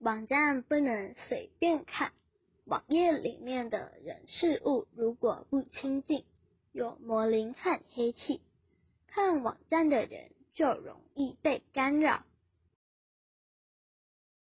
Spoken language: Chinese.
网站不能随便看，网页里面的人事物如果不清净，有魔灵和黑气，看网站的人就容易被干扰。